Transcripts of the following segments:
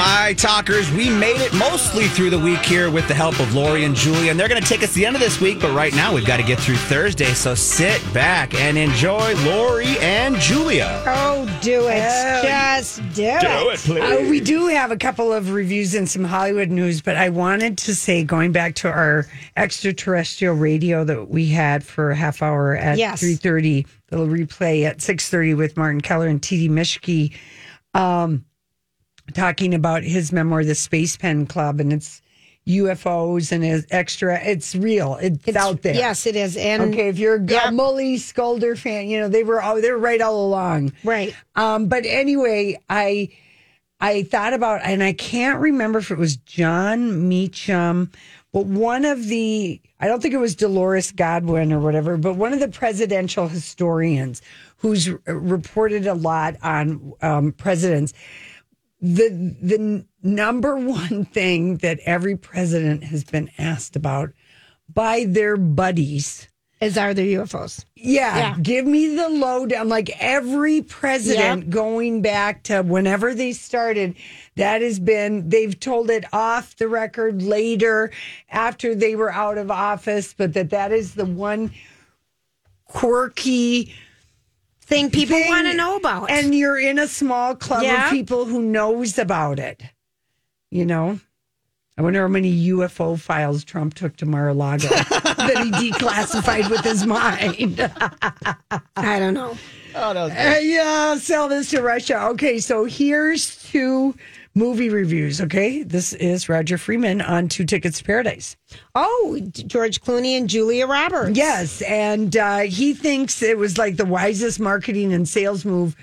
My talkers, we made it mostly through the week here with the help of Lori and Julie, and they're going to take us the end of this week. But right now, we've got to get through Thursday. So sit back and enjoy Lori and Julia. Oh, do it. Oh, Just do, Do it, please. Uh, we do have a couple of reviews and some Hollywood news, but I wanted to say, going back to our extraterrestrial radio that we had for a half hour at Yes. three thirty, little replay at six thirty with Martin Keller and T.D. Mishke, um, talking about his memoir, The Space Pen Club, and it's UFOs and it's extra. It's real. It's, out there. Yes, it is. And Okay, if you're a Yep. Mully Skulder fan, you know they were all they were right all along. Right. Um, but anyway, I I thought about and I can't remember if it was Jon Meacham, but one of the I don't think it was Dolores Godwin or whatever, but one of the presidential historians who's reported a lot on um, presidents. The the number one thing that every president has been asked about by their buddies is are the UFOs. yeah, Yeah. give me the lowdown. Like every president going back to whenever they started, that has been, they've told it off the record later after they were out of office, but that that is the one quirky Thing people want to know about. And you're in a small club Yeah. of people who knows about it. You know? I wonder how many UFO files Trump took to Mar-a-Lago that he declassified with his mind. I don't know. Uh, yeah, sell this to Russia. Okay, so here's two movie reviews. Okay, this is Roger Friedman on Two Tickets to Paradise. Oh, George Clooney and Julia Roberts. Yes, and uh, he thinks it was like the wisest marketing and sales move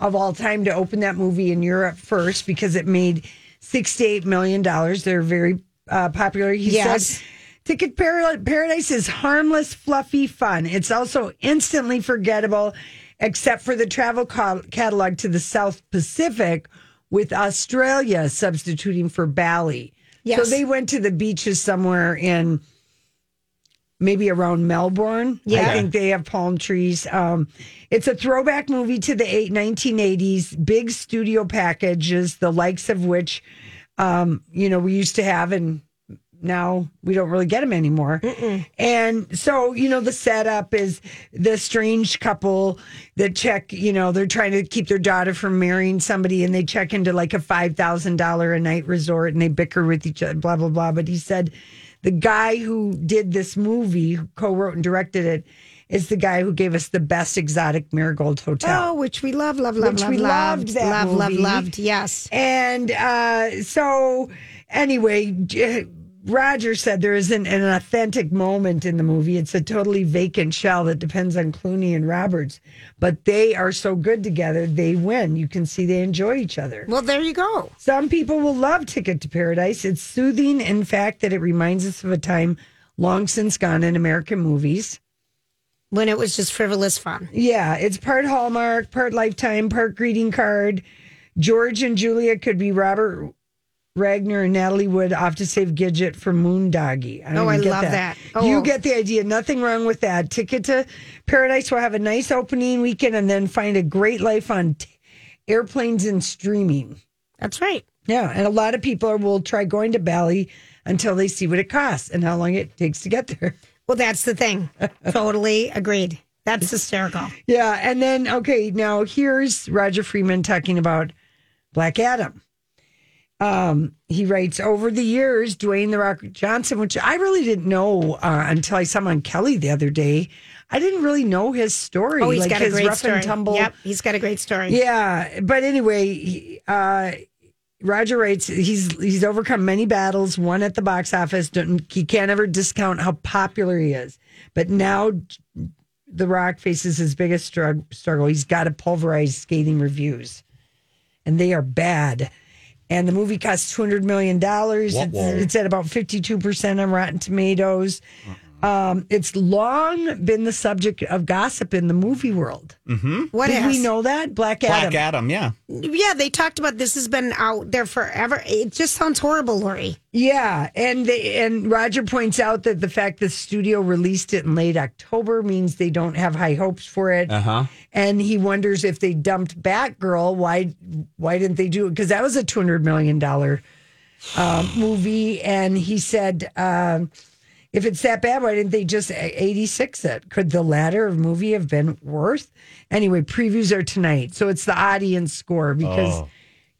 of all time to open that movie in Europe first because it made sixty-eight million dollars. They're very uh, popular. He Yes. said. Ticket Paradise is harmless, fluffy fun. It's also instantly forgettable, except for the travel catalog to the South Pacific, with Australia substituting for Bali. Yes. So they went to the beaches somewhere in maybe around Melbourne. Yeah. I think they have palm trees. Um, it's a throwback movie to the eight, 1980s, big studio packages, the likes of which, um, you know, we used to have and now we don't really get them anymore. And so, you know, the setup is the strange couple that check, you know, they're trying to keep their daughter from marrying somebody and they check into like a $5,000 a night resort and they bicker with each other, blah, blah, blah. But he said the guy who did this movie, who co wrote and directed it, is the guy who gave us the best exotic marigold hotel. Oh, which we love, love, love, Which love, we loved loved, that love, love, loved. Yes. And uh, so, anyway, Roger said there isn't an authentic moment in the movie. It's a totally vacant shell that depends on Clooney and Roberts. But they are so good together, they win. You can see they enjoy each other. Well, there you go. Some people will love Ticket to Paradise. It's soothing, in fact, that it reminds us of a time long since gone in American movies. When it was just frivolous fun. Yeah, it's part Hallmark, part Lifetime, part greeting card. George and Julia could be Robert Wagner and Natalie Wood off to save Gidget from Moondoggy. Oh, I even get love that. Oh. You get the idea. Nothing wrong with that. Ticket to Paradise will have a nice opening weekend and then find a great life on t- airplanes and streaming. That's right. Yeah, and a lot of people will try going to Bali until they see what it costs and how long it takes to get there. Well, that's the thing. totally agreed. That's hysterical. Yeah, and then okay, now here's Roger Friedman talking about Black Adam. Um, he writes over the years, Dwayne the Rock Johnson, which I really didn't know uh, until I saw him on Kelly the other day. I didn't really know his story. Oh, he's like got a his great rough story. and tumble. Yep, he's got a great story. Yeah, but anyway, he, uh, Roger writes he's he's overcome many battles, one at the box office. Don't, he can't ever discount how popular he is. But now, The Rock faces his biggest strug- struggle. He's got to pulverize skating reviews, and they are bad. And the movie cost two hundred million dollars. It's, it's at about fifty two percent on Rotten Tomatoes. Uh-uh. Um, it's long been the subject of gossip in the movie world. What Did we know that Black Adam? Black Adam, yeah. Yeah, they talked about this has been out there forever. It just sounds horrible, Lori. Yeah, and they, and Roger points out that the fact the studio released it in late October means they don't have high hopes for it. Uh huh. And he wonders if they dumped Batgirl, why why didn't they do it? Because that was a two hundred million dollar um, movie, and he said. Um, if it's that bad, why didn't they just 86 it? Could the latter movie have been worth? Anyway, previews are tonight. So it's the audience score because, oh.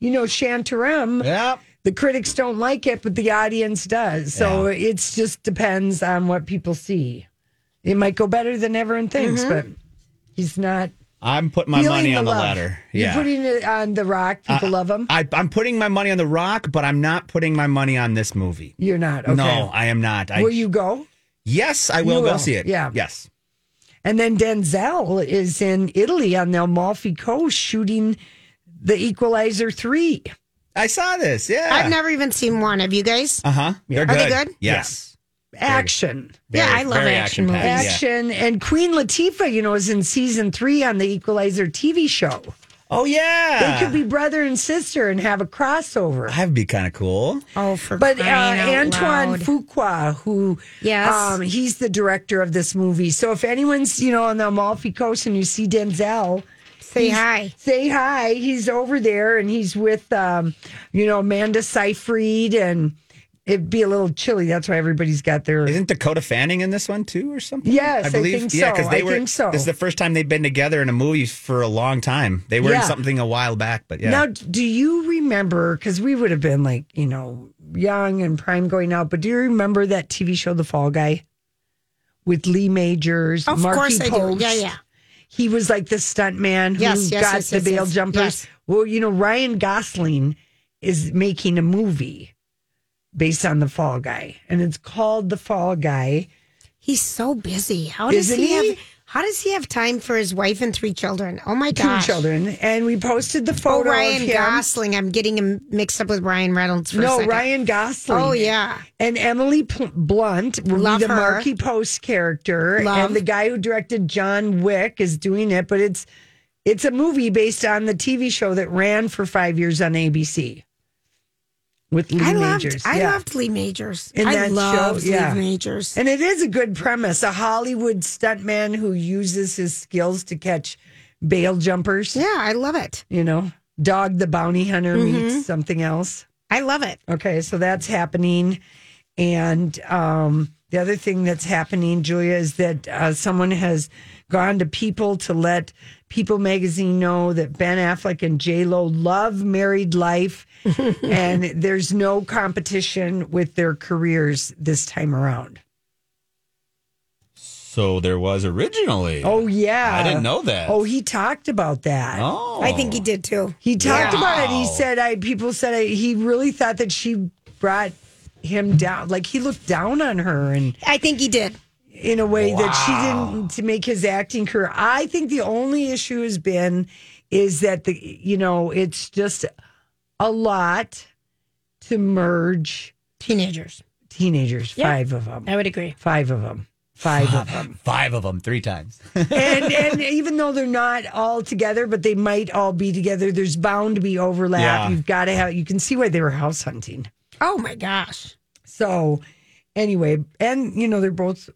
you know, Shantaram, Yep. the critics don't like it, but the audience does. So it's just depends on what people see. It might go better than ever everyone thinks, mm-hmm. but he's not. I'm putting my feeling money on the love. ladder. You're putting it on The Rock. People love him. I, I'm putting my money on The Rock, but I'm not putting my money on this movie. You're not. Okay. No, I am not. I, Will you go? Yes, I will, You go will, see it. yeah. Yes. And then Denzel is in Italy on the Amalfi Coast shooting The Equalizer 3. I saw this. Yeah. I've never even seen one. Have you guys? Uh huh. They're Are good. they good? Yes. Action. Yeah, I love very action action-packed, movies. yeah. Action. And Queen Latifah, you know, is in season three on the Equalizer TV show. Oh yeah. They could be brother and sister and have a crossover. That'd be kind of cool. Oh, for But uh, out Antoine loud. Fuqua, who Yes. um, he's the director of this movie. So if anyone's you know on the Amalfi Coast and you see Denzel, Say he's- hi. Say hi. He's over there and he's with um, you know Amanda Seyfried and it'd be a little chilly. That's why everybody's got their Isn't Dakota Fanning in this one too, or something? Yes, I think Yeah, because they I were. think so. This is the first time they've been together in a movie for a long time. They were Yeah. in something a while back, but yeah. Now, do you remember? Because we would have been like, you know, young and prime going out, but do you remember that TV show, The Fall Guy, with Lee Majors, Of Markie course I do. Post? Yeah, yeah. He was like the stunt man who Yes, yes, got yes, the yes, bail yes, jumpers. yes. Well, you know, Ryan Gosling is making a movie based on The Fall Guy, and it's called The Fall Guy. He's so busy. How does Isn't he, he? have? How does he have time for his wife and three children? Oh my Two gosh! children, and we posted the Oh, photo Ryan of him. Gosling. I'm getting him mixed up with Ryan Reynolds. For no. Ryan Gosling. Oh yeah. And Emily Blunt will Love be the her. Markie Post character, Love. and the guy who directed John Wick is doing it. But it's it's a movie based on the TV show that ran for five years on ABC with Lee I loved. Majors. I Yeah. loved Lee Majors. In I show, yeah. Lee Majors. and it is a good premise: a Hollywood stuntman who uses his skills to catch bail jumpers. yeah, I love it. You know, Dog the Bounty Hunter Mm-hmm. meets something else. I love it. Okay, so that's happening. And um, the other thing that's happening, Julia, is that uh, someone has gone to People to let People magazine know that Ben Affleck and J Lo love married life, and there's no competition with their careers this time around. so there was originally. Oh yeah, I didn't know that. Oh, he talked about that. Oh. I think he did too. He talked Yeah. about it. He said, "I." People said I, he really thought that she brought him down. Like he looked down on her, and I think he did. In a way that she didn't to make his acting career. I think the only issue has been is that the you know it's just a lot to merge Teenagers. teenagers. Yeah. Five of them. I would agree. Five of them. Five of them. Five of them, three times. and and even though they're not all together, but they might all be together. There's bound to be overlap. Yeah. You've got to have. You can see why they were house hunting. Oh my gosh. So anyway, and you know they're both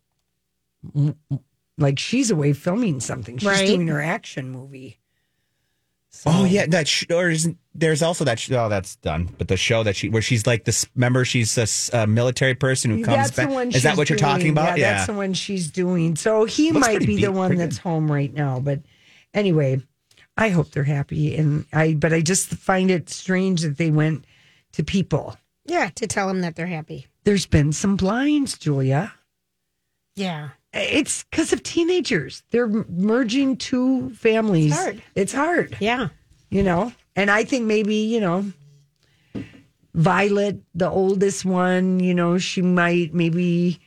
like she's away filming something. She's Right. doing her action movie. Oh yeah, that sh- or isn't there's also that sh- oh that's done, but the show that she where she's like this. Remember, she's a, s- a military person who comes That's back. Is that she's what you're talking about? Yeah, that's the one she's doing. So he Looks might pretty be the one that's good. home right now. But anyway, I hope they're happy. And I, but I just find it strange that they went to people. Yeah, to tell them that they're happy. There's been some blinds, Julia. Yeah. It's because of teenagers. They're merging two families. It's hard. It's hard, Yeah. you know. And I think maybe you know, Violet, the oldest one, you know, she might maybe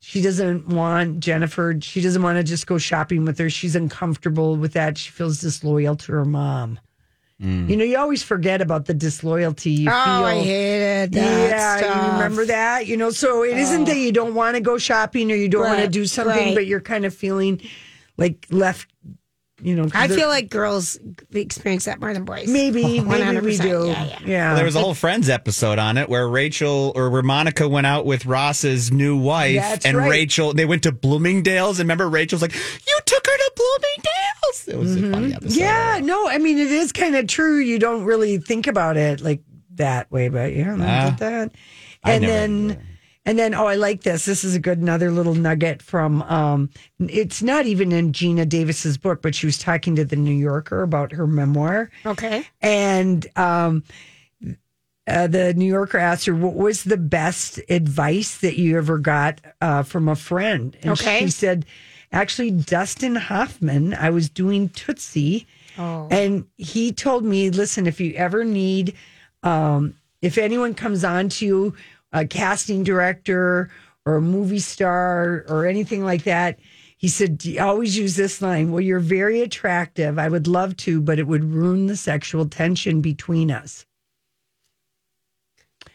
she doesn't want Jennifer. She doesn't want to just go shopping with her. She's uncomfortable with that. She feels disloyal to her mom. Mm. You know, you always forget about the disloyalty you Oh, feel. I hated that. yeah, stuff. you remember that? You know, so it not oh. that you don't want to go shopping or you don't want to do something, right. but you're kind of feeling like left, you know, I feel like girls experience that more than boys. maybe, maybe we 100%, do. yeah, yeah. There was a whole Friends episode on it where Rachel or where Monica went out with Ross's new wife, That's and right. Rachel they went to Bloomingdale's. And remember, Rachel's like, "You took her to Bloomingdale's." It was a funny episode. Mm-hmm. Yeah, no, I mean it is kind of true. You don't really think about it like that way, but yeah, I Ah. did that. And never then, did. and then, oh, I like this. This is a good another little nugget from. um It's not even in Geena Davis's book, but she was talking to the New Yorker about her memoir. Okay. And um, uh, the New Yorker asked her, "What was the best advice that you ever got uh, from a friend?" And Okay. she said, "Actually, Dustin Hoffman. I was doing Tootsie, Oh. and he told me, listen, if you ever need, um, if anyone comes on to you, a casting director or a movie star or anything like that." He said, "You always use this line. Well, you're very attractive. I would love to, but it would ruin the sexual tension between us,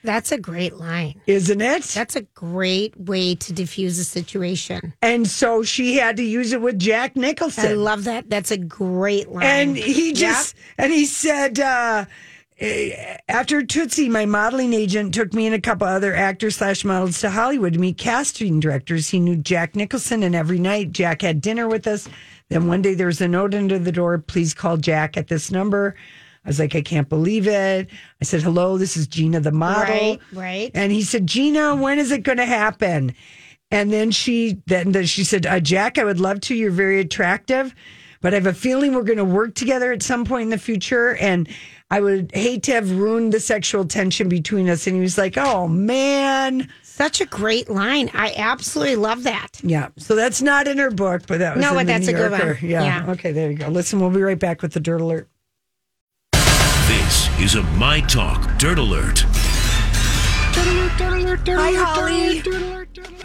That's a great line. isn't it? That's a great way to diffuse a situation. and so she had to use it with Jack Nicholson. I love that. That's a great line. and he just and he said uh eh, after Tootsie, my modeling agent took me and a couple other actors slash models to Hollywood to meet casting directors. He knew Jack Nicholson, and every night Jack had dinner with us. Then one day there was a note under the door. Please call Jack at this number. I was like, I can't believe it. I said, hello, this is Geena, the model. Right, right. And he said, Geena, when is it going to happen? And then she then then she said, uh, Jack, I would love to. You're very attractive, but I have a feeling we're going to work together at some point in the future. And I would hate to have ruined the sexual tension between us. And he was like, Oh man. Such a great line. I absolutely love that. Yeah. So that's not in her book, but that was No, but that's New a good one. Yeah. Yeah. Okay, there you go. Listen, we'll be right back with the dirt alert. This is a My Talk Dirt Alert. Hi, Holly.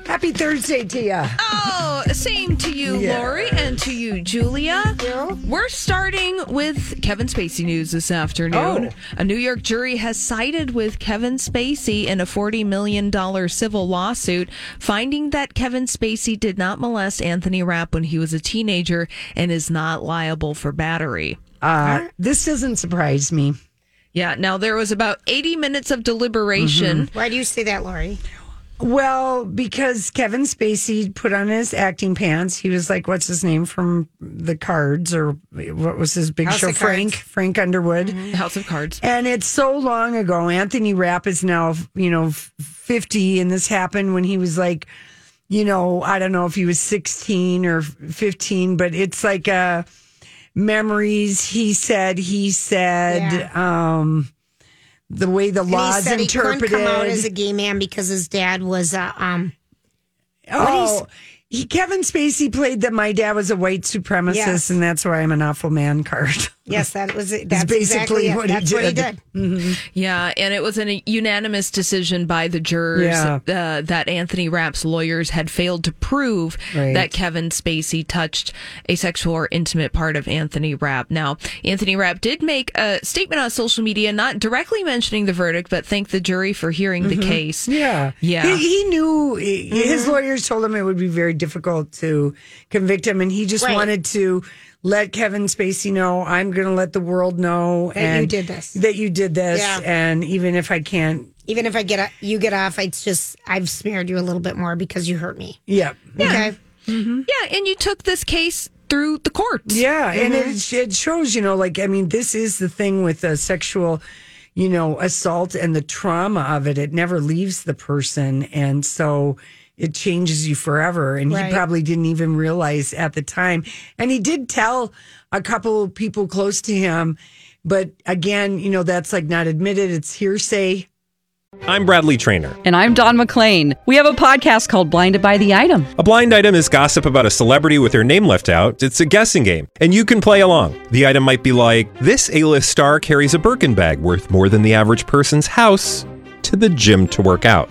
Happy Thursday to you. Oh, same to you, Yeah. Lori, and to you, Julia. We're starting with Kevin Spacey news this afternoon. Oh. A New York jury has sided with Kevin Spacey in a $40 million civil lawsuit, finding that Kevin Spacey did not molest Anthony Rapp when he was a teenager and is not liable for battery. Uh, this doesn't surprise me. Yeah, now there was about 80 minutes of deliberation. Why do you say that, Lori? Well, because Kevin Spacey put on his acting pants. He was like, what's his name from the cards or what was his big House show? of Frank, Cards. Frank Underwood. House of Cards. And it's so long ago. Anthony Rapp is now, you know, 50, and this happened when he was like, you know, I don't know if he was 16 or 15, but it's like uh memories. He said, he said, um, the way the And he laws said he couldn't interpreted. come out as a gay man because his dad was uh, um Oh, he, Kevin Spacey played that my dad was a white supremacist, Yes. and that's why I'm an awful man card. yes that was it. That's basically exactly it. what he That's what he did. did. Yeah, and it was a unanimous decision by the jurors Yeah. uh, that Anthony Rapp's lawyers had failed to prove Right. that Kevin Spacey touched a sexual or intimate part of Anthony Rapp. Now, Anthony Rapp did make a statement on social media, not directly mentioning the verdict, but thanked the jury for hearing the case. Mm-hmm. Yeah, Yeah. He, he knew his lawyers told him it would be very difficult to convict him, and he just Right. wanted to let Kevin Spacey know I'm going to let the world know That you did this. That you did this, Yeah. and even if I can't, Even if I get a, you get off, it's just I've smeared you a little bit more because you hurt me. yeah, Okay. Yeah, and you took this case through the courts. Yeah, and Mm-hmm. it, it shows, you know, like, I mean, this is the thing with a sexual, you know, assault and the trauma of it. It never leaves the person. And so it changes you forever. And Right. he probably didn't even realize at the time. And he did tell a couple of people close to him. But again, you know, that's like not admitted, it's hearsay. I'm Bradley Trainer. And I'm Don McClain. We have a podcast called Blinded by the Item. A blind item is gossip about a celebrity with their name left out. It's a guessing game, and you can play along. The item might be like this: A-list star carries a Birkin bag worth more than the average person's house to the gym to work out.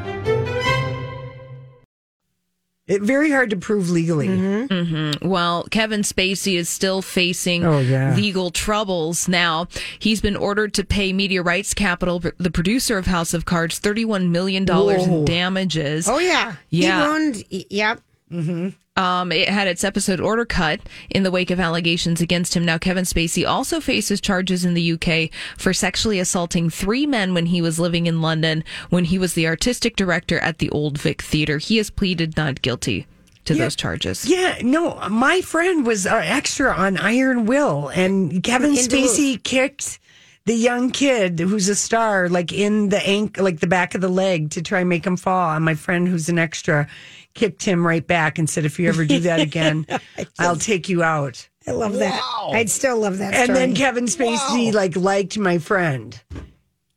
It, very hard to prove legally. Mm-hmm. Well, Kevin Spacey is still facing Oh, yeah. legal troubles now. He's been ordered to pay Media Rights Capital, the producer of House of Cards, $31 million Whoa. in damages. Oh yeah, Yeah. He ruined. Yep. Um, it had its episode order cut in the wake of allegations against him. Now, Kevin Spacey also faces charges in the UK for sexually assaulting three men when he was living in London when he was the artistic director at the Old Vic Theatre. He has pleaded not guilty to Yeah. those charges. Yeah, no, my friend was uh, extra on Iron Will, and Kevin In Duluth. Spacey kicked the young kid who's a star, like in the ank, like the back of the leg, to try and make him fall. And my friend, who's an extra, kicked him right back and said, "If you ever do that again, I'll take you out." I love that. I'd still love that. And story. then Kevin Spacey like liked my friend.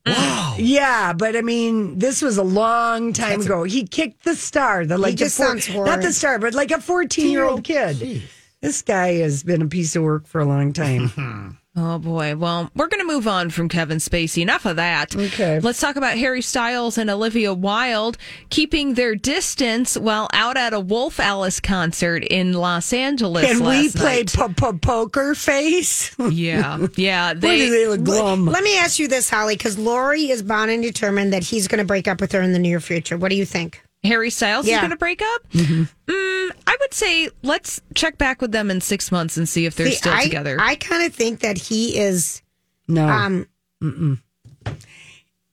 Wow. Yeah, but I mean, this was a long time ago. He kicked the star, the like the just sounds not the star, but like a fourteen-year-old kid. This guy has been a piece of work for a long time. Hmm. Oh boy. Well, we're going to move on from Kevin Spacey. Enough of that. Okay. Let's talk about Harry Styles and Olivia Wilde keeping their distance while out at a Wolf Alice concert in Los Angeles. Can we last play night. po- po- poker face? Yeah, yeah. They, do they look glum. Let me ask you this, Holly, because Lori is bound and determined that he's going to break up with her in the near future. What do you think? Harry Styles is Yeah. going to break up. Mm-hmm. Mm, I would say let's check back with them in six months and see if they're See, still I, together. I kind of think that he is. No, Um,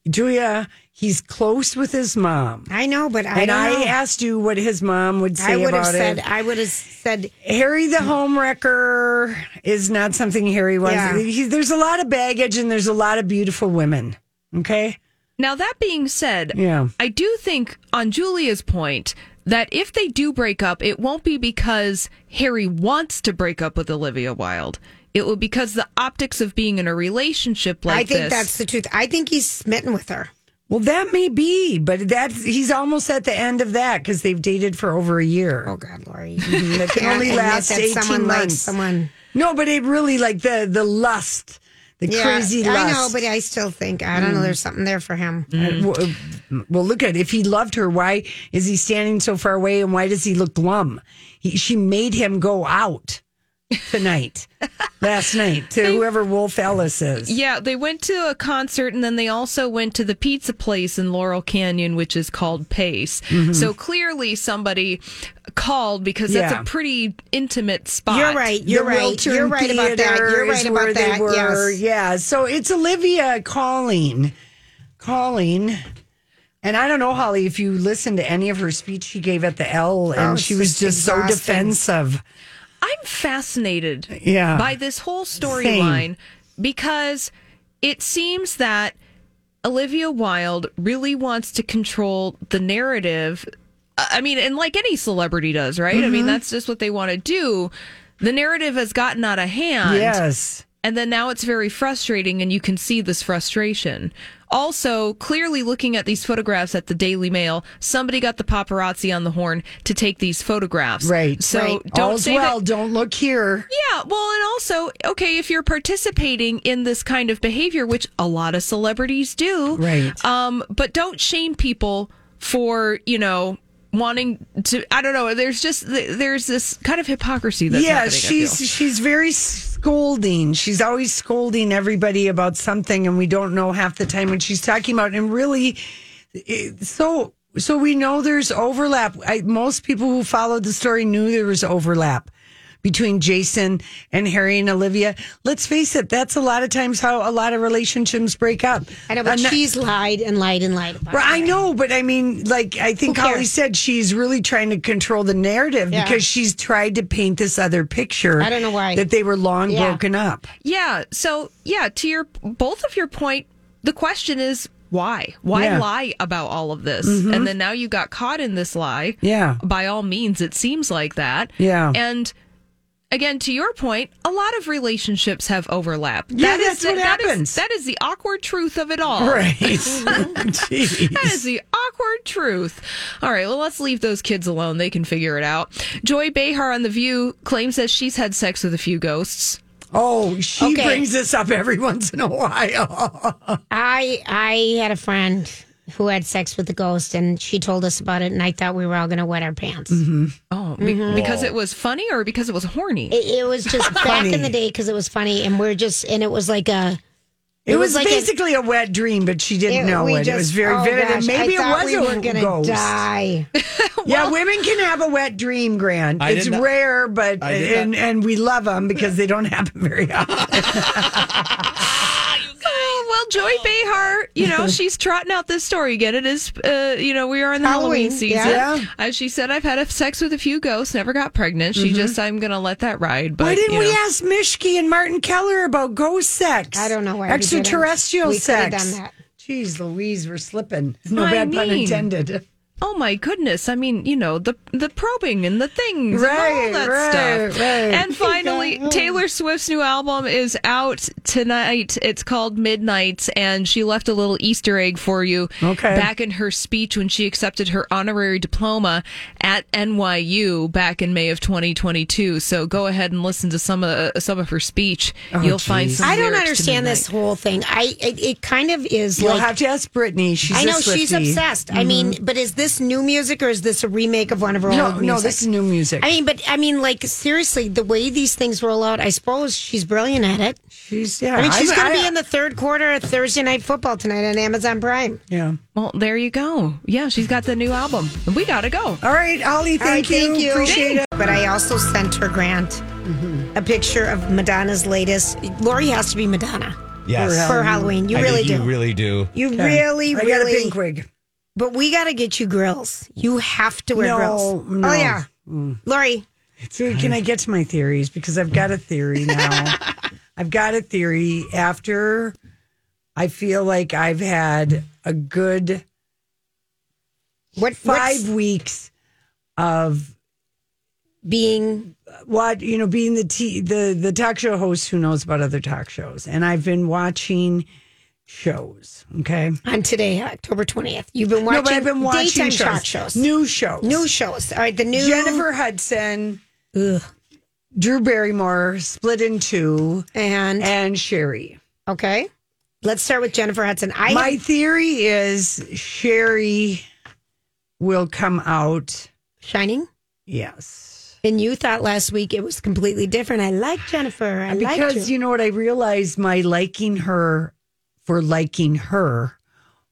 Julia, he's close with his mom. I know, but I and I know. asked you what his mom would say I would have about said. it. I would have said. Harry the homewrecker is not something Harry was. Yeah. He, there's a lot of baggage and there's a lot of beautiful women. Okay. Now that being said, Yeah. I do think on Julia's point that if they do break up, it won't be because Harry wants to break up with Olivia Wilde. It will because the optics of being in a relationship like this. I think this. that's the truth. I think he's smitten with her. Well, that may be, but that's he's almost at the end of that because they've dated for over a year. Oh God, Lori. That can only admit last that eighteen someone months. someone. No, but it really like the the lust, the Yeah, crazy lust. I know, but I still think I don't know. There's something there for him. Uh, well, well, look at it. if he loved her. Why is he standing so far away, and why does he look glum? He, she made him go out tonight, last night to whoever Wolf Alice is. Yeah, they went to a concert and then they also went to the pizza place in Laurel Canyon, which is called Pace. Mm-hmm. So clearly somebody called because that's Yeah. a pretty intimate spot. You're right. You're The right. You're right about that. You're right about that. were. Yes. Yeah. So it's Olivia calling, calling. And I don't know, Holly, if you listened to any of her speech she gave at the L, and Oh, she was just just so defensive. Fascinated Yeah. by this whole storyline because it seems that Olivia Wilde really wants to control the narrative. I mean, and like any celebrity does, right? I Mm-hmm. mean, that's just what they want to do. The narrative has gotten out of hand. Yes. And then now it's very frustrating, and you can see this frustration. Also, clearly looking at these photographs at the Daily Mail, somebody got the paparazzi on the horn to take these photographs. Right. So Right. don't All's say well. that. Don't look here. Yeah. Well, and also, okay, if you're participating in this kind of behavior, which a lot of celebrities do, Right. Um, but don't shame people for you know wanting to. I don't know. There's just there's this kind of hypocrisy that's yeah. She's she's very scolding. She's always scolding everybody about something, and we don't know half the time what she's talking about. And really, it- so so we know there's overlap. I, most people who followed the story knew there was overlap between Jason and Harry and Olivia. Let's face it, that's a lot of times how a lot of relationships break up. I know, but And that- she's lied and lied and lied about Well, I know, but I mean, like, I think Holly said she's really trying to control the narrative Yeah. because she's tried to paint this other picture. I don't know why. That they were long Yeah. broken up. Yeah. So yeah, to your both of your point, the question is why? Why Yeah. lie about all of this? Mhm. And then now you got caught in this lie. Yeah. By all means, it seems like that. Yeah. And again, to your point, a lot of relationships have overlap. Yeah, That is that's what the- that is- happens. that is the awkward truth of it all. Right. that is the awkward truth. All right, well, let's leave those kids alone. They can figure it out. Joy Behar on The View claims that she's had sex with a few ghosts. Oh, she Okay. brings this up every once in a while. I I had a friend who had sex with the ghost, and she told us about it, and I thought we were all going to wet our pants. Mm-hmm. Oh, be- mm-hmm. because it was funny or because it was horny? It, it was just back in the day because it was funny, and we're just and it was like a. It, was, like basically a, wet dream, but she didn't know we it. it was very oh vivid, and gosh, maybe I it thought was we a were gonna ghost. die. yeah, women can have a wet dream, Grant. I It's not- rare, but and not- and we love them because they don't happen very often. Oh, well, Joy Behar, you know, she's trotting out this story again. It is, uh, you know, we are in the Halloween, Halloween, season. yeah. As she said, I've had a sex with a few ghosts, never got pregnant. She just, I'm going to let that ride. But, why didn't you we know. ask Mishki and Martin Keller about ghost sex? I don't know why extraterrestrial We sex. done that. Jeez, Louise, we're slipping. No I bad pun intended. Oh my goodness! I mean, you know the the probing and the things Right, and all that right, stuff. right. And finally, Taylor Swift's new album is out tonight. It's called Midnights, and she left a little Easter egg for you. Okay. Back in her speech when she accepted her honorary diploma at NYU back in May of 2022. So go ahead and listen to some of some of her speech. Oh, You'll find some. I don't understand this whole thing. I it, it kind of is You'll like have to ask Brittany. She's I a know she's Swiftie. obsessed. I mm-hmm. mean, but is this new music or is this a remake of one of her No, old music? no, this is new music. I mean, but I mean, like seriously, the way these things roll out, I suppose she's brilliant at it. she's yeah. I mean, she's going to be in the third quarter of Thursday Night Football tonight on Amazon Prime. Yeah. Well, there you go. Yeah, she's got the new album. We gotta go. All right, Ollie. Thank All right, you. thank you. Appreciate it. But I also sent her Grant mm-hmm. a picture of Madonna's latest. Lori has to be Madonna Yes. for Halloween. You I really do. You really do. You Okay. really, I got a really. pink wig. But we got to get you grills. You have to wear No, grills. no. Oh yeah, mm. Lori. So can I get to my theories? Because I've got a theory now. I've got a theory after I feel like I've had a good What five weeks of being what you know being the t- the the talk show host who knows about other talk shows, and I've been watching shows. Okay, on today, October twentieth? You've been watching. no, but I've been watching daytime shows, talk shows, new shows, new shows. All right, the new Jennifer Hudson, Ugh. Drew Barrymore, split in two, and and Sherri. okay. Let's start with Jennifer Hudson. I My theory is Sherri will come out. Shining. Yes. And you thought last week it was completely different. I like Jennifer. I Because you. you know what I realized my liking her for liking her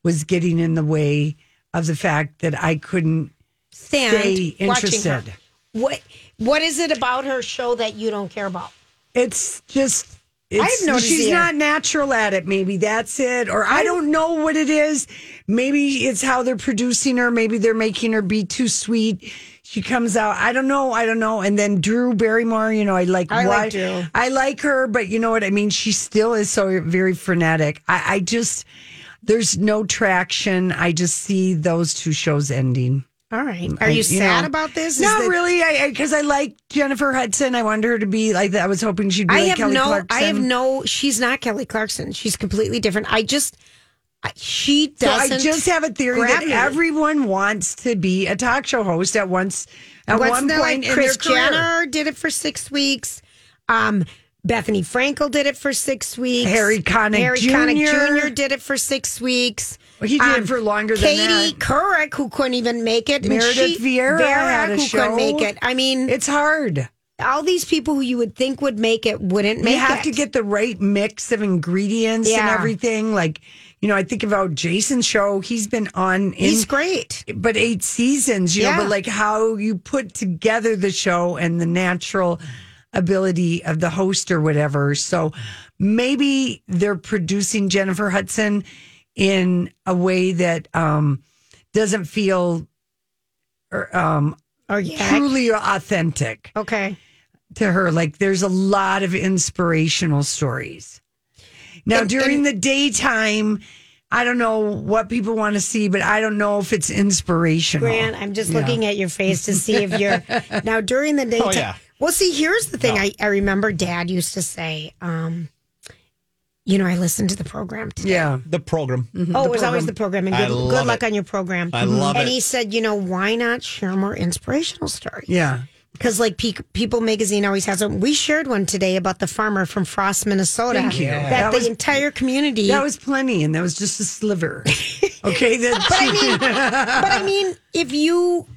was getting in the way of the fact that I couldn't Stand stay her. interested. What What is it about her show that you don't care about? It's just it's, I've noticed she's not natural at it. Maybe that's it, or I don't know what it is. Maybe it's how they're producing her. Maybe they're making her be too sweet. She comes out. I don't know. I don't know. And then Drew Barrymore. You know, I like. I like what- Drew. I like her, but you know what I mean. She still is so very frenetic. I, I just there's no traction. I just see those two shows ending. All right. Mm, Are I- you you sad know, about this? Is Not that- really, I because I, like Jennifer Hudson. I wanted her to be like that. I was hoping she'd be I like have Kelly no. Clarkson. I have no. She's not Kelly Clarkson. She's completely different. I just. I, she doesn't. I just have a theory that me. everyone wants to be a talk show host at once at What's one point like in Kris. Jenner did it for six weeks. Um, Bethenny Frankel did it for six weeks. Harry Connick Harry Jr. Connick Jr. did it for six weeks. Um, Well, he did it for longer than Katie that. Couric, who couldn't even make it. Meredith Vieira had a who show. couldn't make it. I mean, It's hard. all these people who you would think would make it wouldn't make it. You have it. to get the right mix of ingredients and everything. Like, you know, I think about Jason's show. He's been on in, He's great. but eight seasons, you Yeah. know, but like how you put together the show and the natural ability of the host or whatever. So maybe they're producing Jennifer Hudson in a way that um, doesn't feel or, um, Organic. truly authentic Okay. to her. Like there's a lot of inspirational stories. Now And- during and- the daytime, I don't know what people want to see, but I don't know if it's inspirational. Grant, I'm just Yeah. looking at your face to see if you're now during the daytime. yeah. Well, see, here's the thing. I, I remember Dad used to say, um, you know, I listened to the program today. Yeah. The program. Oh, it was always the program, and I good, love good luck it. on your program. I love and it. he said, you know, why not share more inspirational stories? Yeah. Because like Pe- People Magazine always has one. We shared one today about the farmer from Frost, Minnesota. Thank you. That, That the was- entire community. That was plenty, and that was just a sliver. Okay, that, but I mean, but I mean, if you,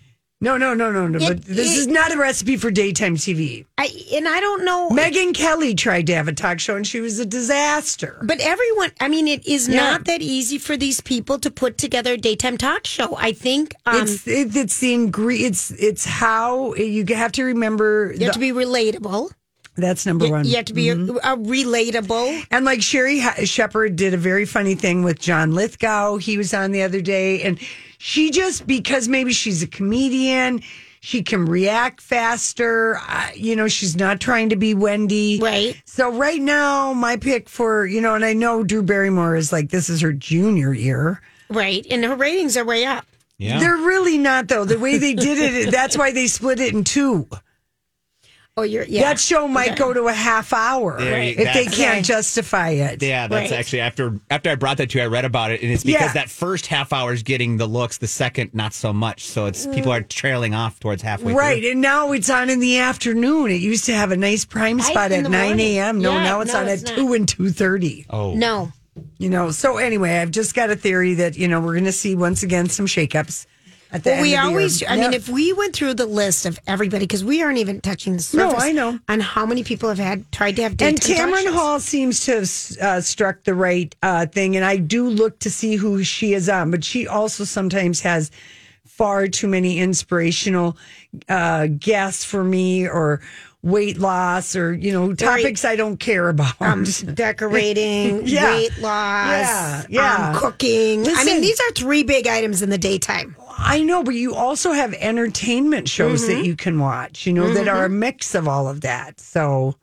no, no, no, no, no. It- but this it- is not a recipe for daytime TV. I and I don't know. Megyn Kelly tried to have a talk show, and she was a disaster. But everyone, I mean, it is Yeah. not that easy for these people to put together a daytime talk show. I think um, it's it, it's the ingre- It's it's how you have to remember. you have the- to be relatable. That's number one. You have to be a, a relatable. And like Sherri Ha- Shepherd did a very funny thing with John Lithgow. He was on the other day, and she just because maybe she's a comedian, she can react faster. Uh, you know, she's not trying to be Wendy, Right. So right now, my pick for you know, and I know Drew Barrymore is like this is her junior year. Right. And her ratings are way up. Yeah. They're really not though. The way they did it, that's why they split it in two. Oh, you're, yeah. That show might Okay. go to a half hour There you- if they can't Right. justify it. Yeah, that's Right. actually after after I brought that to you, I read about it, and it's because Yeah. that first half hour is getting the looks, the second not so much. So it's people are trailing off towards halfway. Right, through. and now it's on in the afternoon. It used to have a nice prime Right spot in at nine a.m. No, Yeah, now it's no, on it's at not. two and two thirty. Oh No. You know, so anyway, I've just got a theory that you know we're going to see once again some shakeups at the Well, we the year. always, I mean, if we went through the list of everybody, because we aren't even touching the surface. No. I know. On how many people have had tried to have and shows. Hall seems to have uh, struck the right uh, thing, and I do look to see who she is on, but she also sometimes has far too many inspirational uh, guests for me, or weight loss, or you know topics I don't care about. um, decorating, Yeah. weight loss, Yeah, yeah. um, cooking. I mean, these are three big items in the daytime. I know, but you also have entertainment shows Mm-hmm. that you can watch, you know, that are a mix of all of that. So,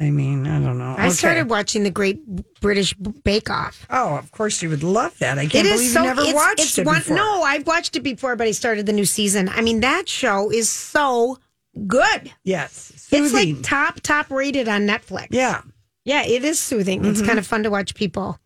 I mean, I don't know. I Okay. started watching the Great British Bake Off. Oh, of course you would love that. I can't It believe so. you never it's, watched it's it one, before. No, I've watched it before, but I started the new season. I mean, that show is so good. Yes. It's like top top rated on Netflix. yeah. yeah, it is soothing. It's kind of fun to watch people.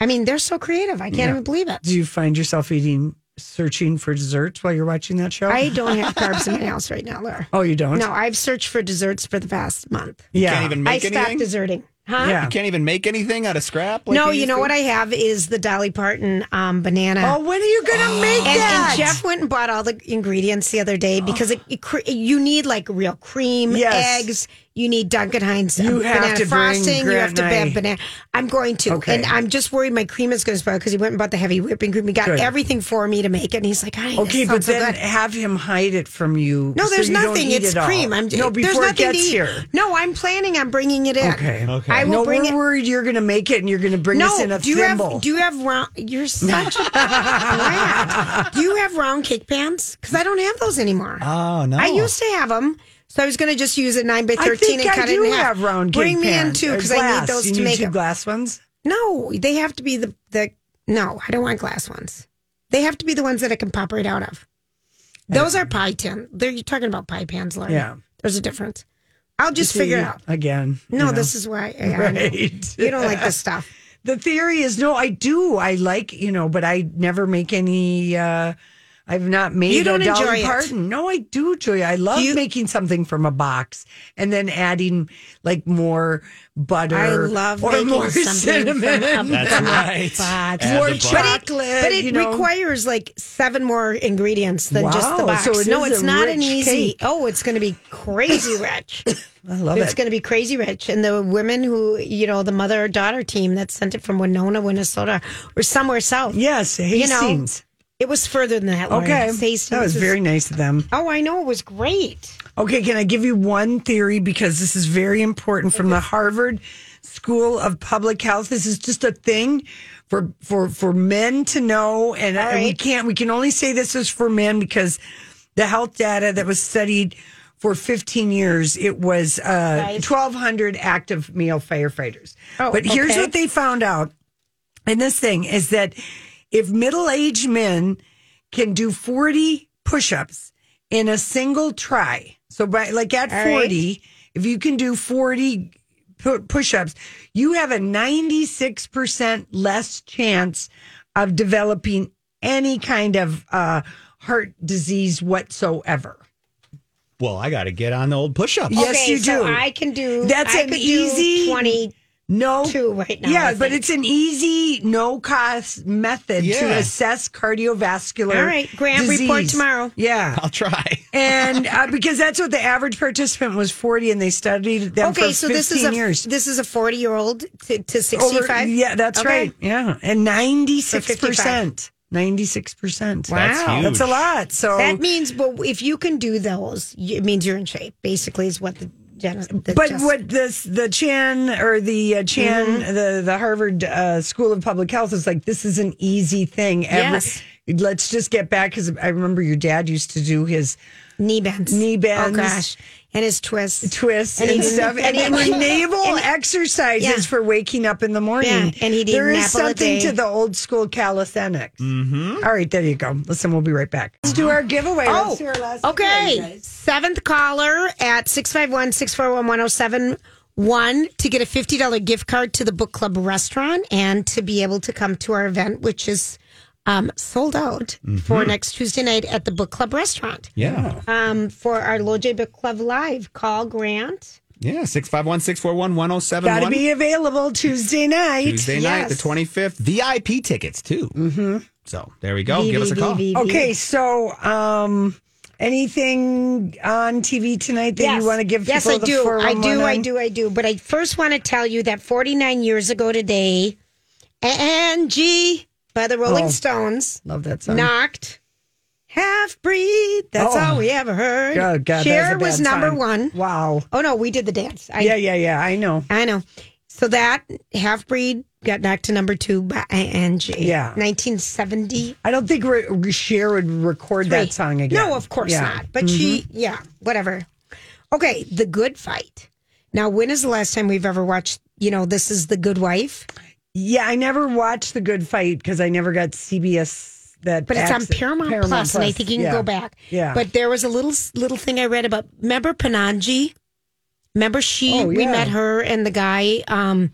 I mean, they're so creative. I can't even believe it. Do you find yourself eating, searching for desserts while you're watching that show? I don't have carbs in my house right now, Laura. oh, you don't? No, I've searched for desserts for the past month. Yeah. Can't even I make stopped deserting. Huh? Yeah. You can't even make anything out of scrap. like no, you you know used what? I have is the Dolly Parton um, banana. Oh, when are you going to make and, that? and Jeff went and bought all the ingredients the other day because it, it, cre- you need like real cream, Yes. eggs. You need Duncan Hines You uh, have banana to frosting. You have to Grant and I- have banana. I'm going to, Okay. and I'm just worried my cream is going to spoil because he went and bought the heavy whipping cream. He got Good. everything for me to make it, and he's like, "Hi, this Okay, but so then good." have him hide it from you. No, so there's you don't nothing. It's it cream. I'm no before it gets here. No, I'm planning on bringing it in. Okay. Okay. I will no, bring we're it. worried you're going to make it and you're going to bring us in a do you thimble. have do you have round? You're such a brat. Do you have round cake pans? Because I don't have those anymore. Oh no! I used to have them, so I was going to just use a nine by thirteen and I cut it in half. have round Bring me in pans. too Or because I need glass. those you to need make two them. glass ones. No, they have to be the the. No, I don't want glass ones. They have to be the ones that I can pop right out of. Those are pie tin. They're you're talking about pie pans, Lauren. Yeah. there's a difference. I'll just See, figure it out. again. No, know. this is why. I, I know. right. You don't like this stuff. The theory is no, I do. I like you know, but I never make any. uh I've not made You don't a Dolly enjoy it. Parton. No, I do Julia. I love Do you- making something from a box and then adding like more butter. I love or making more something from cinnamon. a That's right. box. Add more the butter. chocolate. But it you know. requires like seven more ingredients than just the Wow, box. so it no, is it's a not an easy. cake. Oh, it's going to be crazy rich. I love it's it. It's going to be crazy rich. And the women who, you know, the mother daughter team that sent it from Winona, Minnesota, or somewhere south. yes, You know, Hastings. It was further than that. Okay, that was is- very nice of them. Oh, I know. It was great. Okay, can I give you one theory because this is very important from the Harvard School of Public Health. This is just a thing for for for men to know, and, and we can't. We can only say this is for men because the health data that was studied for 15 years, it was uh, Right. 1,200 active male firefighters. Oh, but here's okay. what they found out. And this thing is that if middle aged men can do 40 push ups in a single try, so by like at All 40, if you can do 40 push ups, you have a 96% less chance of developing any kind of uh, heart disease whatsoever. Well, I got to get on the old push ups. Yes, okay, you so do. I can do. That's I an could do easy- twenty. No, Two right now, Yeah, but it's an easy, no cost method to assess cardiovascular. All right, Grant, report tomorrow. Yeah, I'll try. and uh, because that's what the average participant was forty, and they studied them Okay, for so fifteen this is a years. this is a forty year old to, to Over- sixty five. yeah, that's Okay. right. Yeah, and ninety six percent. ninety six percent. Wow. That's huge. that's a lot. So That means, but if you can do those, it means you're in shape. Basically, is what the. The But just- what this the Chan or the uh, Chan Mm-hmm. the the Harvard uh, School of Public Health is like this is an easy thing. Every, Yes. Let's just get back because I remember your dad used to do his knee bends, knee bends. Oh gosh, and his twists, twists And and, stuff, and, and he- they were naval and- exercises Yeah. for waking up in the morning. Yeah, and he'd eat there an is apple something to the old school calisthenics. Mm-hmm. right, there you go. Listen, we'll be right back. Let's do our giveaway. Oh, Let's do our last giveaway, okay. guys. Seventh caller at 651 641 1071 to get a $50 gift card to the book club restaurant and to be able to come to our event, which is um, sold out for next Tuesday night at the book club restaurant. Yeah. Um, for our Loj Book Club Live. Call Grant. Yeah. 651 641 Got to be available Tuesday night. Tuesday night, the 25th. VIP tickets, too. Mm-hmm. So there we go. Give us a call. VVVV. Okay, so um, anything on TV tonight that you want to give people yes, I the do. I do. I do. I do. But I first want to tell you that 49 years ago today, Angie by the Rolling Oh. Stones Love that song. knocked half breed. That's Oh. all we ever heard. God, God, Cher was, was number song. one. Wow. Oh no, we did the dance. I, yeah, yeah, yeah. I know. I know. So that half breed got knocked to number two by Angie. Yeah. 1970. I don't think re- Cher would record that song again. No, of course Yeah. not. But she, mm-hmm. yeah, whatever. Okay, The Good Fight. Now, when is the last time we've ever watched, you know, This is The Good Wife? Yeah, I never watched The Good Fight because I never got CBS that. But it's on access- Paramount, Plus, and I think you can yeah. go back. Yeah. But there was a little little thing I read about. Remember Panjabi? Remember she? Oh, We met her and the guy. Um,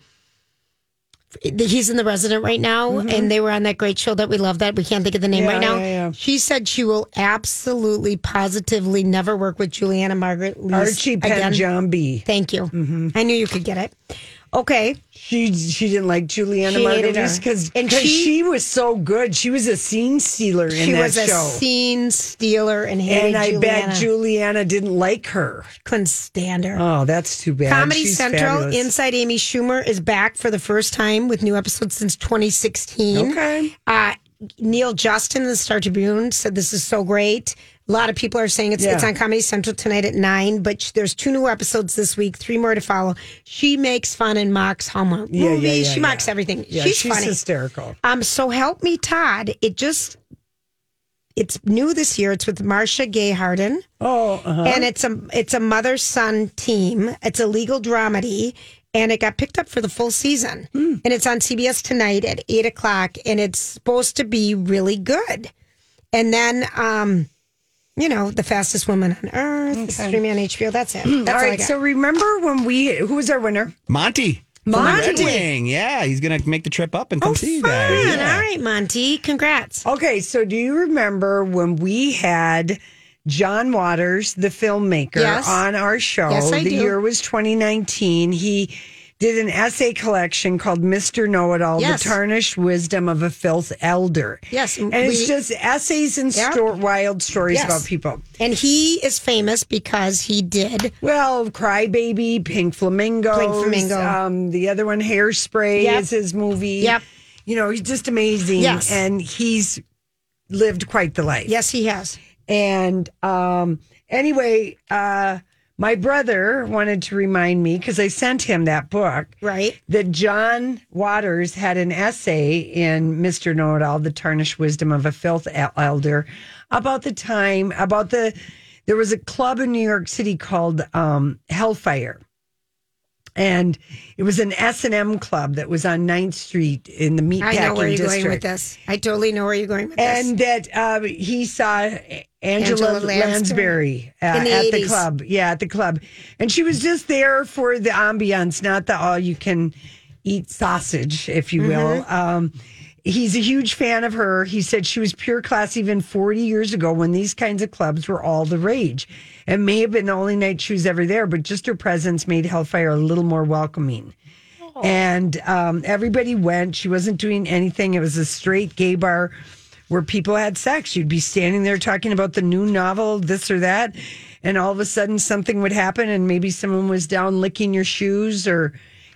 he's in the resident right now, and they were on that great show that we love. That we can't think of the name Mm-hmm. Yeah, right now. yeah, yeah. She said she will absolutely, positively never work with Juliana Margulies Archie again. Panjabi. Thank you. Mm-hmm. I knew you could get it. Okay. She she didn't like Juliana She Margulies because And she, she- was so good. She was a scene stealer in that show. she was a scene stealer and hated and I Juliana. bet Juliana didn't like her. couldn't stand her. Oh, that's too bad. Comedy She's Central fabulous. Inside Amy Schumer is back for the first time with new episodes since 2016. Okay. Uh, Neil Justin, the Star Tribune, said this is so great. A lot of people are saying it's, Yeah. it's on Comedy Central tonight at nine, but sh- there's two new episodes this week, three more to follow. She makes fun and mocks Hallmark Yeah, yeah, movies. yeah, she mocks everything. She's, she's funny. hysterical. Um, so help me, Todd. It just it's new this year. It's with Marcia Gay Harden. Oh, uh-huh. And it's a it's a mother son team. It's a legal dramedy, and it got picked up for the full season. Hmm. And it's on CBS tonight at eight o'clock, and it's supposed to be really good. And then, um, you know, the fastest woman on earth, it's streaming on HBO. That's it. Hmm, that's all all, I right. got. So remember when we who was our winner? Monty. Monty. Red Wing. Yeah, he's going to make the trip up and come oh, see you guys. Yeah. All right, Monty. Congrats. Okay, so do you remember when we had John Waters, the filmmaker, Yes. on our show? Yes, I the do. year was 2019. He did an essay collection called Mr. Know It All Yes. The Tarnished Wisdom of a Filth Elder. Yes, And it's just essays and Yep. sto- wild stories Yes. about people. And he is famous because he did Well, Crybaby, Pink Flamingos. Pink Flamingo. Um, the other one, Hairspray, Yep. is his movie. Yep. You know, he's just amazing. Yes. And he's lived quite the life. Yes, he has. And um, anyway, uh, my brother wanted to remind me because I sent him that book Right. that John Waters had an essay in Mr. Know It All, The Tarnished Wisdom of a Filth Elder, about the time, about the, there was a club in New York City called um, Hellfire. And it was an S and M club that was on 9th Street in the meatpacking I know where you're district. going with this. I totally know where you're going with and this. And that um, he saw Angela, Angela Lansbury, Lansbury. uh, the at the club. Yeah, at the club, and she was just there for the ambiance, not the all you can eat sausage, if you will. Mm-hmm. Um, he's a huge fan of her. He said she was pure class even 40 years ago when these kinds of clubs were all the rage. It may have been the only night she was ever there, but just her presence made Hellfire a little more welcoming. And um, everybody went. She wasn't doing anything. It was a straight gay bar where people had sex. You'd be standing there talking about the new novel, this or that, and all of a sudden something would happen, and maybe someone was down licking your shoes, or,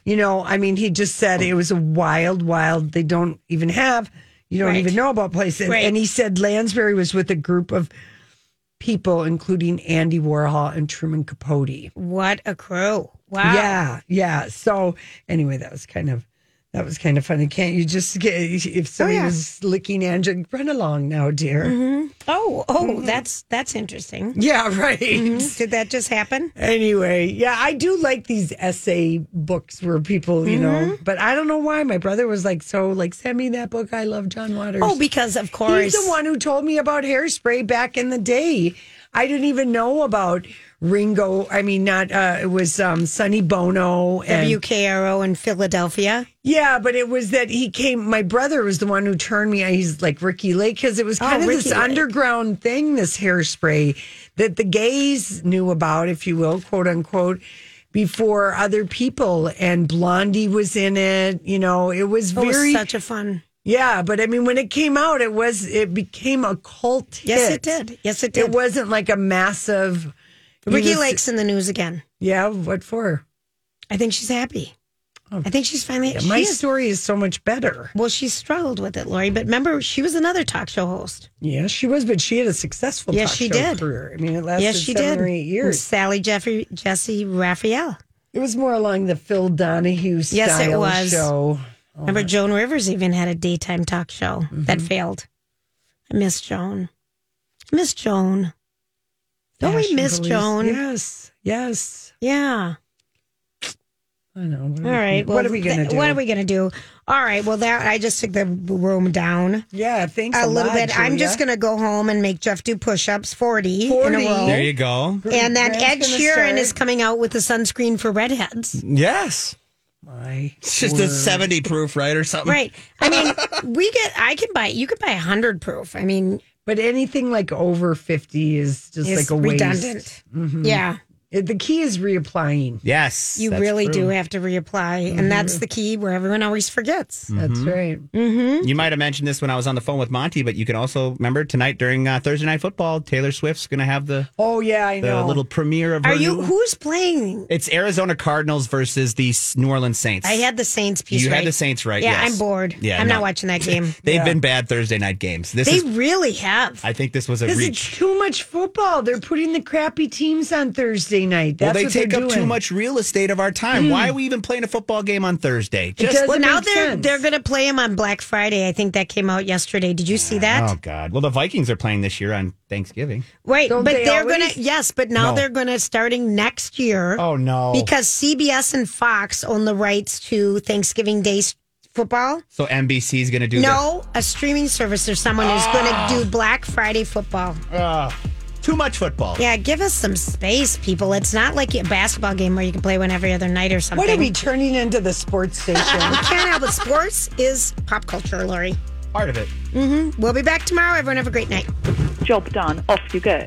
you know, I mean, he just said it was a wild, wild. They don't even have. You don't Right. even know about places. Right. And he said Lansbury was with a group of people, including Andy Warhol and Truman Capote. what a crew. Wow. Yeah, yeah. So anyway, that was kind of that was kind of funny. Can't you just get if somebody yeah. was licking Angela, run along now, dear. Oh, oh, Mm-hmm. that's that's interesting. Yeah, right. Did that just happen? Anyway, yeah, I do like these essay books where people, you know, Mm-hmm. but I don't know why my brother was like so like send me that book. I love John Waters. Oh, because of course. He's the one who told me about hairspray back in the day. I didn't even know about Ringo. I mean, not uh, it was um, Sonny Bono and WKRO in Philadelphia. Yeah, but it was that he came. My brother was the one who turned me. He's like Ricki Lake because it was Oh, kind of Ricki this Lake. underground thing, this hairspray that the gays knew about, if you will, quote unquote, before other people. And Blondie was in it. You know, it was It very was such a fun. Yeah. But I mean, when it came out, it was it became a cult hit. Yes, it did. Yes, it did. It wasn't like a massive. Ricki know, Lake's in the news again. Yeah, what for? I think she's happy. Oh. I think she's finally. Yeah, she my is- story is so much better. well, she struggled with it, Lori. But remember, she was another talk show host. Yeah, she was, but she had a successful Yes, she did. career. I mean, it lasted yes, she seven did. or eight years. Sally Jeffrey, Jessy Raphael. It was more along the Phil Donahue style Yes, it was. show. Remember, Joan Rivers even had a daytime talk show that Mm-hmm. failed. I miss Joan. I miss Joan. Don't we miss police. Joan? Yes, yes. Yeah. I know. What All right. what are we gonna th- do? What are we gonna do? All right. Well, that I just took the room down Yeah, thanks a, a little lot, bit. I'm just gonna go home and make Jeff do push-ups, forty, in a row. There you go. And then Grant's Ed gonna Sheeran start. is coming out with the sunscreen for redheads. Yes. My It's just a 70 proof, right? Or something. Right. I mean, we get. I can buy. You could buy a hundred proof. I mean, But anything like over fifty is just it's like a waste. Mm-hmm. Yeah. It, the key is reapplying. Yes. You really true. do have to reapply, and mm-hmm. that's the key where everyone always forgets. That's mm-hmm. right. Mm-hmm. You might have mentioned this when I was on the phone with Monty, but you can also remember tonight during uh, Thursday Night Football, Taylor Swift's going to have the, Oh yeah, I the know. little premiere of her Are you? new- Who's playing? It's Arizona Cardinals versus the New Orleans Saints. I had the Saints piece. You had the Saints right, Yeah, yes. I'm bored. Yeah, I'm no. not watching that game. They've been bad Thursday night games. This they is. really have. I think this was a Because it's reach. too much football. They're putting the crappy teams on Thursday night. Well, they what take up too doing. Hmm. much real estate of our time. Why are we even playing a football game on Thursday? Just doesn't well, now they're sense. they're going to play him on Black Friday. I think that came out yesterday. Did you see that? Oh God! Well, the Vikings are playing this year on Thanksgiving. Right, Don't but they they're going to yes, but now No. they're going to starting next year. Oh no! because CBS and Fox own the rights to Thanksgiving Day football. so NBC is going to do No, a streaming service or someone is going Ah. to do Black Friday football. the, uh, too much football. Yeah, give us some space, people. It's not like a basketball game where you can play one every other night or something. What are we turning into the sports station? we Can't help it. Sports is pop culture, Lori. Part of it. Mm-hmm. We'll be back tomorrow. Everyone have a great night. Job done. Off you go.